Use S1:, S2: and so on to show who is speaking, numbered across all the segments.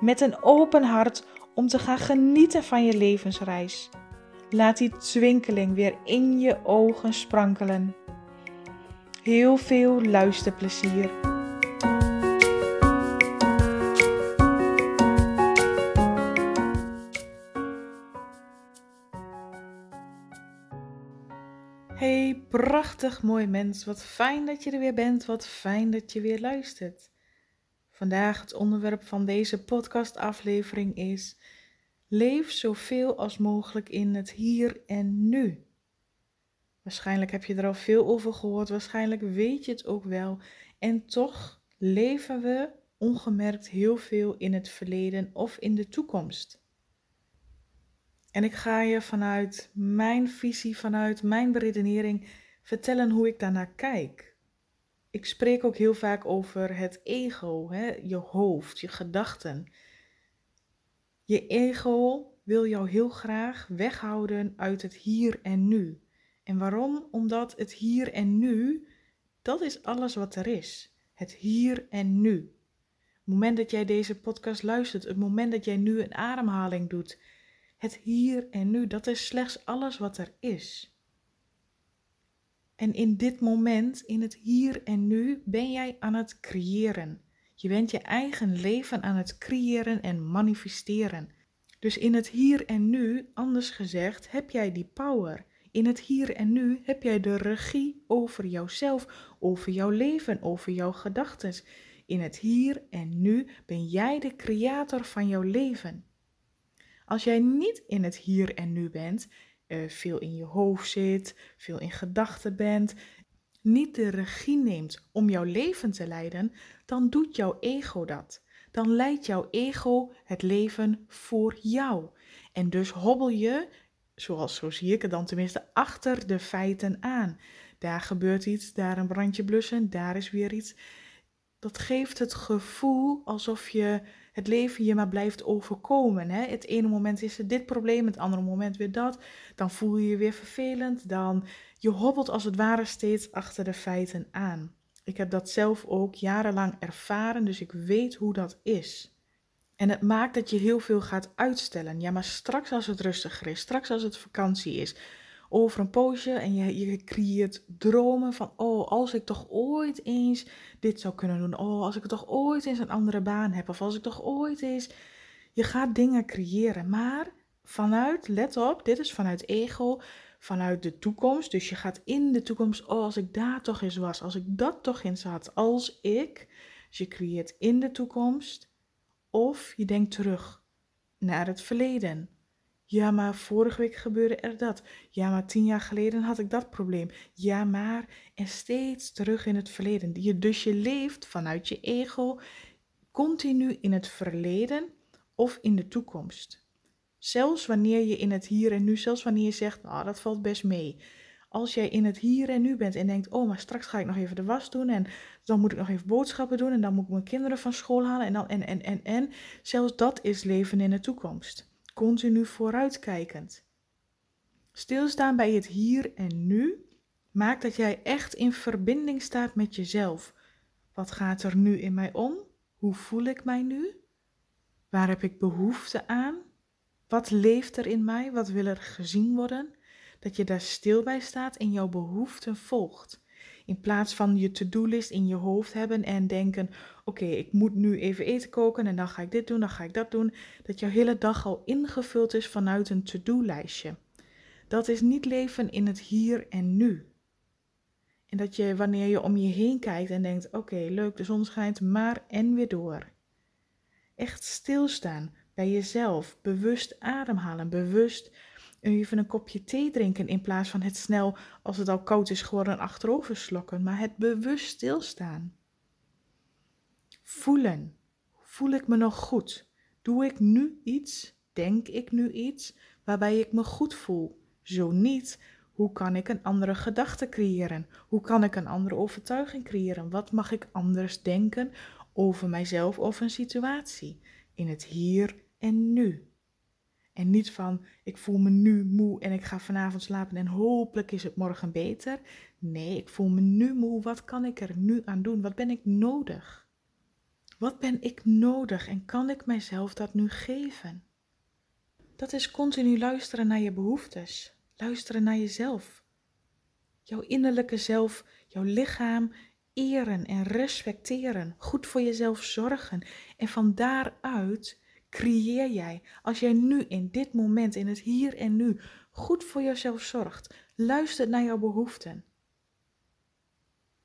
S1: met een open hart om te gaan genieten van je levensreis. Laat die twinkeling weer in je ogen sprankelen. Heel veel luisterplezier. Hey, prachtig mooi mens. Wat fijn dat je er weer bent. Wat fijn dat je weer luistert. Vandaag het onderwerp van deze podcastaflevering is: leef zoveel als mogelijk in het hier en nu. Waarschijnlijk heb je er al veel over gehoord, waarschijnlijk weet je het ook wel. En toch leven we ongemerkt heel veel in het verleden of in de toekomst. En ik ga je vanuit mijn visie, vanuit mijn beredenering vertellen hoe ik daarnaar kijk ik spreek ook heel vaak over het ego, hè? je hoofd, je gedachten. Je ego wil jou heel graag weghouden uit het hier en nu. En waarom? Omdat het hier en nu, dat is alles wat er is. Het hier en nu. Het moment dat jij deze podcast luistert, het moment dat jij nu een ademhaling doet, het hier en nu, dat is slechts alles wat er is. En in dit moment, in het hier en nu, ben jij aan het creëren. Je bent je eigen leven aan het creëren en manifesteren. Dus in het hier en nu, anders gezegd, heb jij die power. In het hier en nu heb jij de regie over jouzelf, over jouw leven, over jouw gedachten. In het hier en nu ben jij de creator van jouw leven. Als jij niet in het hier en nu bent, uh, veel in je hoofd zit, veel in gedachten bent, niet de regie neemt om jouw leven te leiden, dan doet jouw ego dat. Dan leidt jouw ego het leven voor jou. En dus hobbel je, zoals zo zie ik het dan tenminste, achter de feiten aan. Daar gebeurt iets, daar een brandje blussen, daar is weer iets. Dat geeft het gevoel alsof je het leven je maar blijft overkomen. Hè? Het ene moment is er dit probleem, het andere moment weer dat. Dan voel je je weer vervelend. Dan je hobbelt als het ware steeds achter de feiten aan. Ik heb dat zelf ook jarenlang ervaren, dus ik weet hoe dat is. En het maakt dat je heel veel gaat uitstellen. Ja, maar straks als het rustiger is, straks als het vakantie is, over een poosje en je, je creëert dromen van, oh, als ik toch ooit eens dit zou kunnen doen. Oh, als ik toch ooit eens een andere baan heb. Of als ik toch ooit eens. Je gaat dingen creëren, maar vanuit, let op, dit is vanuit ego, vanuit de toekomst. Dus je gaat in de toekomst, oh, als ik daar toch eens was, als ik dat toch eens had, als ik. Dus je creëert in de toekomst. Of je denkt terug naar het verleden. Ja, maar vorige week gebeurde er dat. Ja, maar tien jaar geleden had ik dat probleem. Ja, maar. En steeds terug in het verleden. Je, dus je leeft vanuit je ego continu in het verleden of in de toekomst. Zelfs wanneer je in het hier en nu, zelfs wanneer je zegt, nou, dat valt best mee. Als jij in het hier en nu bent en denkt, oh, maar straks ga ik nog even de was doen en dan moet ik nog even boodschappen doen en dan moet ik mijn kinderen van school halen en dan en en en en. Zelfs dat is leven in de toekomst continu vooruitkijkend. Stilstaan bij het hier en nu maakt dat jij echt in verbinding staat met jezelf. Wat gaat er nu in mij om? Hoe voel ik mij nu? Waar heb ik behoefte aan? Wat leeft er in mij? Wat wil er gezien worden? Dat je daar stil bij staat en jouw behoeften volgt. In plaats van je to-do-list in je hoofd hebben en denken: oké, ik moet nu even eten koken en dan ga ik dit doen, dan ga ik dat doen. Dat jouw hele dag al ingevuld is vanuit een to-do-lijstje. Dat is niet leven in het hier en nu. En dat je wanneer je om je heen kijkt en denkt: oké, leuk, de zon schijnt, maar en weer door. Echt stilstaan bij jezelf, bewust ademhalen, bewust even een kopje thee drinken in plaats van het snel, als het al koud is geworden, achterover slokken, maar het bewust stilstaan. Voelen. Voel ik me nog goed? Doe ik nu iets, denk ik nu iets, waarbij ik me goed voel? Zo niet, hoe kan ik een andere gedachte creëren? Hoe kan ik een andere overtuiging creëren? Wat mag ik anders denken over mijzelf of een situatie? In het hier en nu. En niet van, ik voel me nu moe en ik ga vanavond slapen en hopelijk is het morgen beter. Nee, ik voel me nu moe. Wat kan ik er nu aan doen? Wat ben ik nodig? Wat ben ik nodig en kan ik mijzelf dat nu geven? Dat is continu luisteren naar je behoeftes, luisteren naar jezelf. Jouw innerlijke zelf, jouw lichaam eren en respecteren, goed voor jezelf zorgen en van daaruit creëer jij, als jij nu in dit moment, in het hier en nu, goed voor jezelf zorgt, luistert naar jouw behoeften,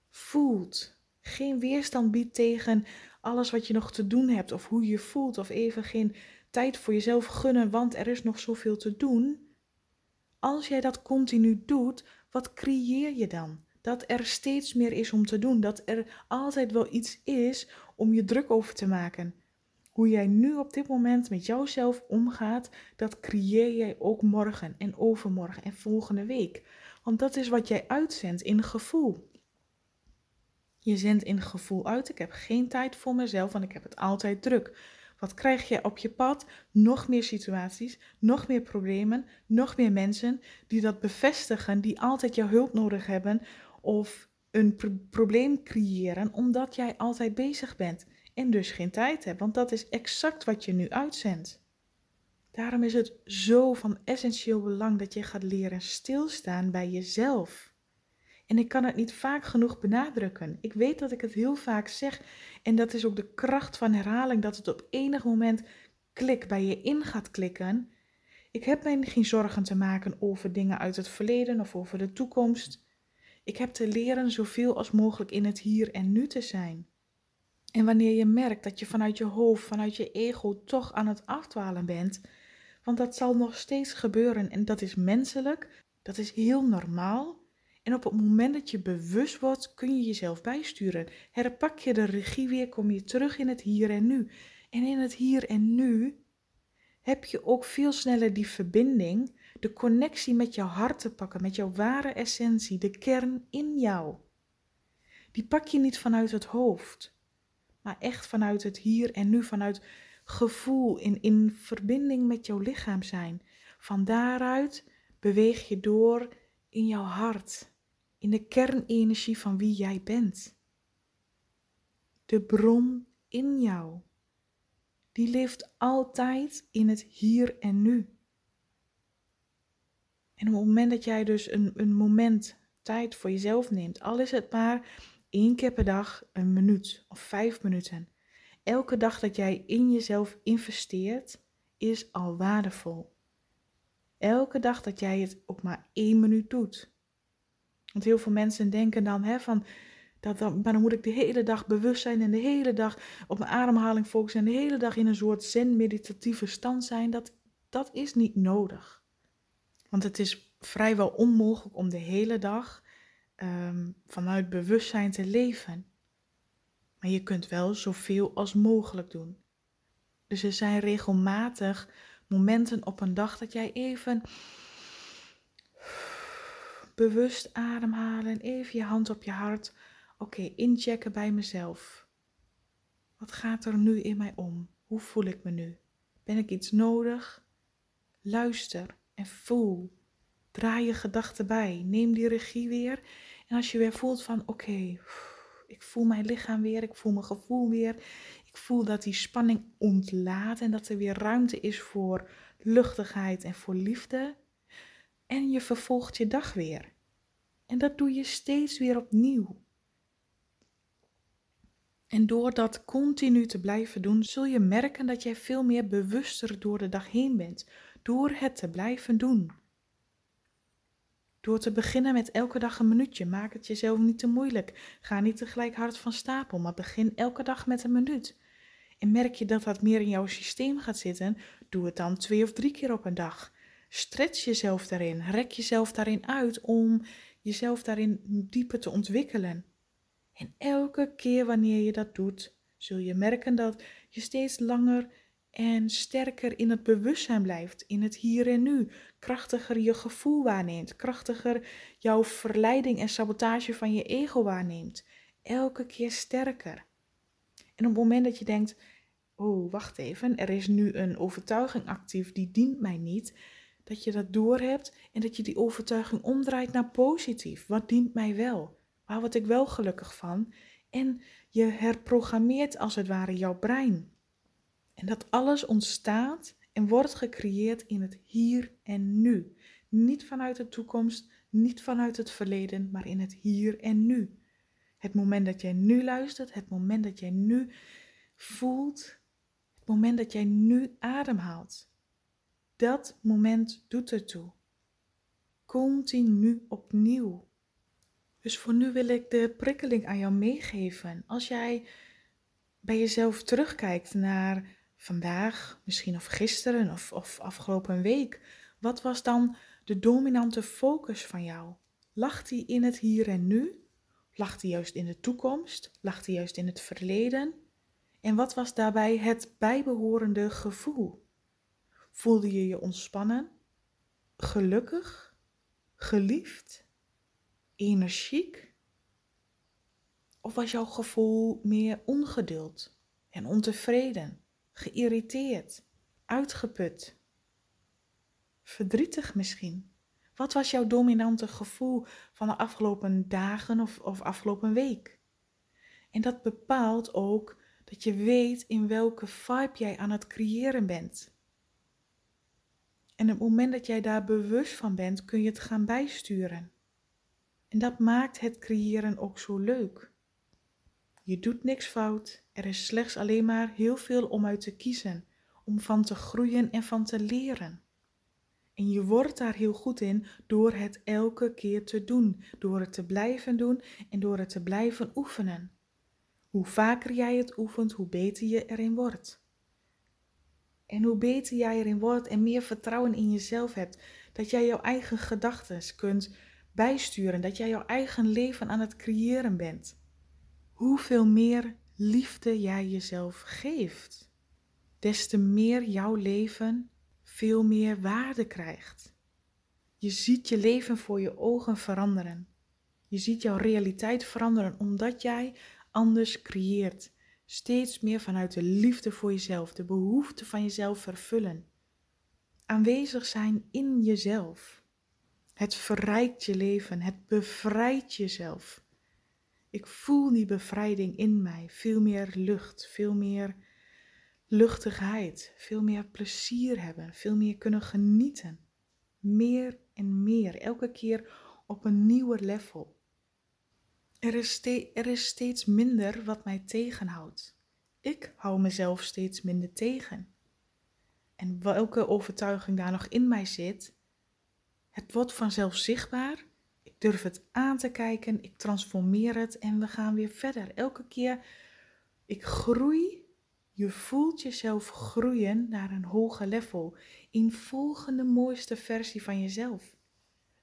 S1: voelt, geen weerstand biedt tegen alles wat je nog te doen hebt of hoe je voelt of even geen tijd voor jezelf gunnen, want er is nog zoveel te doen. Als jij dat continu doet, wat creëer je dan? Dat er steeds meer is om te doen, dat er altijd wel iets is om je druk over te maken. Hoe jij nu op dit moment met jouzelf omgaat, dat creëer jij ook morgen en overmorgen en volgende week. Want dat is wat jij uitzendt in gevoel. Je zendt in gevoel uit: ik heb geen tijd voor mezelf, want ik heb het altijd druk. Wat krijg je op je pad? Nog meer situaties, nog meer problemen, nog meer mensen die dat bevestigen, die altijd jouw hulp nodig hebben of een probleem creëren omdat jij altijd bezig bent en dus geen tijd hebt, want dat is exact wat je nu uitzendt. Daarom is het zo van essentieel belang dat je gaat leren stilstaan bij jezelf. En ik kan het niet vaak genoeg benadrukken. Ik weet dat ik het heel vaak zeg en dat is ook de kracht van herhaling dat het op enig moment klik bij je in gaat klikken. Ik heb mij geen zorgen te maken over dingen uit het verleden of over de toekomst. Ik heb te leren zoveel als mogelijk in het hier en nu te zijn. En wanneer je merkt dat je vanuit je hoofd, vanuit je ego toch aan het afdwalen bent, want dat zal nog steeds gebeuren en dat is menselijk, dat is heel normaal. En op het moment dat je bewust wordt, kun je jezelf bijsturen. Herpak je de regie weer, kom je terug in het hier en nu. En in het hier en nu heb je ook veel sneller die verbinding, de connectie met jouw hart te pakken, met jouw ware essentie, de kern in jou. Die pak je niet vanuit het hoofd maar echt vanuit het hier en nu, vanuit gevoel, in, in verbinding met jouw lichaam zijn. Van daaruit beweeg je door in jouw hart, in de kernenergie van wie jij bent. De bron in jou, die leeft altijd in het hier en nu. En op het moment dat jij dus een, een moment tijd voor jezelf neemt, al is het maar één keer per dag een minuut of vijf minuten. Elke dag dat jij in jezelf investeert, is al waardevol. Elke dag dat jij het ook maar één minuut doet. Want heel veel mensen denken dan hè, van, dat dan, maar dan moet ik de hele dag bewust zijn en de hele dag op mijn ademhaling focussen en de hele dag in een soort zen-meditatieve stand zijn. Dat, dat is niet nodig. Want het is vrijwel onmogelijk om de hele dag um, vanuit bewustzijn te leven. Maar je kunt wel zoveel als mogelijk doen. Dus er zijn regelmatig momenten op een dag dat jij even bewust ademhalen, even je hand op je hart. Oké, inchecken bij mezelf. Wat gaat er nu in mij om? Hoe voel ik me nu? Ben ik iets nodig? Luister en voel. Draai je gedachten bij. Neem die regie weer en als je weer voelt van oké, ik voel mijn lichaam weer, ik voel mijn gevoel weer. Ik voel dat die spanning ontlaat en dat er weer ruimte is voor luchtigheid en voor liefde. En je vervolgt je dag weer. En dat doe je steeds weer opnieuw. En door dat continu te blijven doen, zul je merken dat jij veel meer bewuster door de dag heen bent. Door het te blijven doen. Door te beginnen met elke dag een minuutje. Maak het jezelf niet te moeilijk. Ga niet tegelijk hard van stapel, maar begin elke dag met een minuut. En merk je dat dat meer in jouw systeem gaat zitten, doe het dan twee of drie keer op een dag. Stretch jezelf daarin, rek jezelf daarin uit om jezelf daarin dieper te ontwikkelen. En elke keer wanneer je dat doet, zul je merken dat je steeds langer en sterker in het bewustzijn blijft, in het hier en nu, krachtiger je gevoel waarneemt, krachtiger jouw verleiding en sabotage van je ego waarneemt. Elke keer sterker. En op het moment dat je denkt, oh wacht even, er is nu een overtuiging actief die dient mij niet, dat je dat doorhebt en dat je die overtuiging omdraait naar positief. Wat dient mij wel? Waar word ik wel gelukkig van? En je herprogrammeert als het ware jouw brein. En dat alles ontstaat en wordt gecreëerd in het hier en nu. Niet vanuit de toekomst, niet vanuit het verleden, maar in het hier en nu. Het moment dat jij nu luistert, het moment dat jij nu voelt, het moment dat jij nu ademhaalt. Dat moment doet ertoe. Continu opnieuw. Dus voor nu wil ik de prikkeling aan jou meegeven. Als jij bij jezelf terugkijkt naar vandaag, misschien of gisteren of, of afgelopen week, wat was dan de dominante focus van jou? Lag die in het hier en nu? Lag die juist in de toekomst? Lag die juist in het verleden? En wat was daarbij het bijbehorende gevoel? Voelde je je ontspannen, gelukkig, geliefd, energiek? Of was jouw gevoel meer ongeduld en ontevreden, geïrriteerd, uitgeput, verdrietig misschien? Wat was jouw dominante gevoel van de afgelopen dagen of, of afgelopen week? En dat bepaalt ook dat je weet in welke vibe jij aan het creëren bent. En op het moment dat jij daar bewust van bent, kun je het gaan bijsturen. En dat maakt het creëren ook zo leuk. Je doet niks fout, er is slechts alleen maar heel veel om uit te kiezen, om van te groeien en van te leren. En je wordt daar heel goed in door het elke keer te doen, door het te blijven doen en door het te blijven oefenen. Hoe vaker jij het oefent, hoe beter je erin wordt. En hoe beter jij erin wordt en meer vertrouwen in jezelf hebt, dat jij jouw eigen gedachten kunt bijsturen, dat jij jouw eigen leven aan het creëren bent. Hoeveel meer liefde jij jezelf geeft, des te meer jouw leven veel meer waarde krijgt. Je ziet je leven voor je ogen veranderen. Je ziet jouw realiteit veranderen omdat jij anders creëert. Steeds meer vanuit de liefde voor jezelf, de behoefte van jezelf vervullen. Aanwezig zijn in jezelf. Het verrijkt je leven, het bevrijdt jezelf. Ik voel die bevrijding in mij, veel meer lucht, veel meer luchtigheid, veel meer plezier hebben, veel meer kunnen genieten. Meer en meer, elke keer op een nieuwer level. Er is, er is steeds minder wat mij tegenhoudt. Ik hou mezelf steeds minder tegen. En welke overtuiging daar nog in mij zit, het wordt vanzelf zichtbaar. Ik durf het aan te kijken, ik transformeer het en we gaan weer verder. Elke keer ik groei je voelt jezelf groeien naar een hoger level, in volgende mooiste versie van jezelf.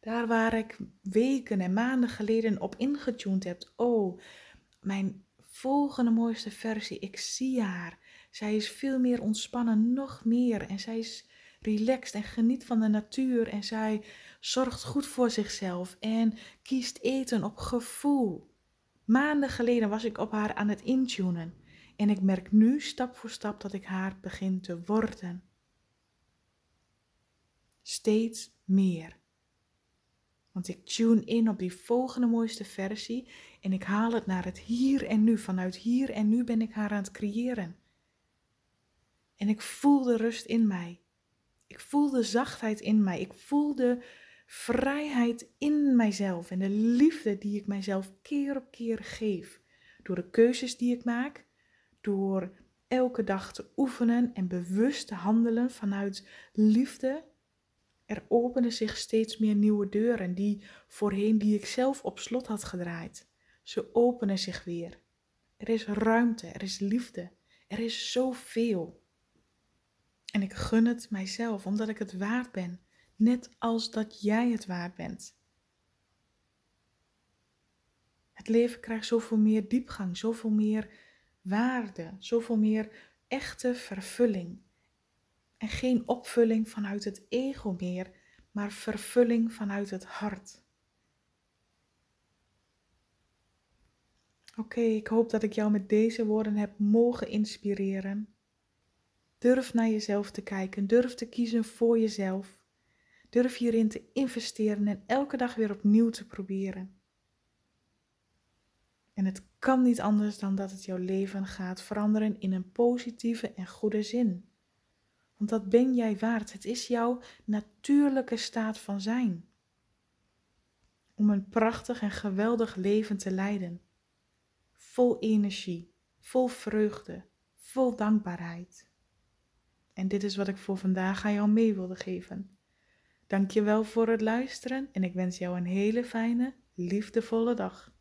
S1: Daar waar ik weken en maanden geleden op ingetuned heb, oh, mijn volgende mooiste versie, ik zie haar. Zij is veel meer ontspannen, nog meer. En zij is relaxed en geniet van de natuur. En zij zorgt goed voor zichzelf en kiest eten op gevoel. Maanden geleden was ik op haar aan het intunen. En ik merk nu stap voor stap dat ik haar begin te worden. Steeds meer. Want ik tune in op die volgende mooiste versie en ik haal het naar het hier en nu. Vanuit hier en nu ben ik haar aan het creëren. En ik voel de rust in mij. Ik voel de zachtheid in mij. Ik voel de vrijheid in mijzelf en de liefde die ik mijzelf keer op keer geef. Door de keuzes die ik maak, door elke dag te oefenen en bewust te handelen vanuit liefde, er openen zich steeds meer nieuwe deuren die voorheen die ik zelf op slot had gedraaid. Ze openen zich weer. Er is ruimte, er is liefde, er is zoveel. En ik gun het mijzelf omdat ik het waard ben, net als dat jij het waard bent. Het leven krijgt zoveel meer diepgang, zoveel meer waarde, zoveel meer echte vervulling. En geen opvulling vanuit het ego meer, maar vervulling vanuit het hart. Oké, ik hoop dat ik jou met deze woorden heb mogen inspireren. Durf naar jezelf te kijken, durf te kiezen voor jezelf. Durf hierin te investeren en elke dag weer opnieuw te proberen. En het kan niet anders dan dat het jouw leven gaat veranderen in een positieve en goede zin. Want dat ben jij waard. Het is jouw natuurlijke staat van zijn. Om een prachtig en geweldig leven te leiden. Vol energie, vol vreugde, vol dankbaarheid. En dit is wat ik voor vandaag aan jou mee wilde geven. Dankjewel voor het luisteren en ik wens jou een hele fijne, liefdevolle dag.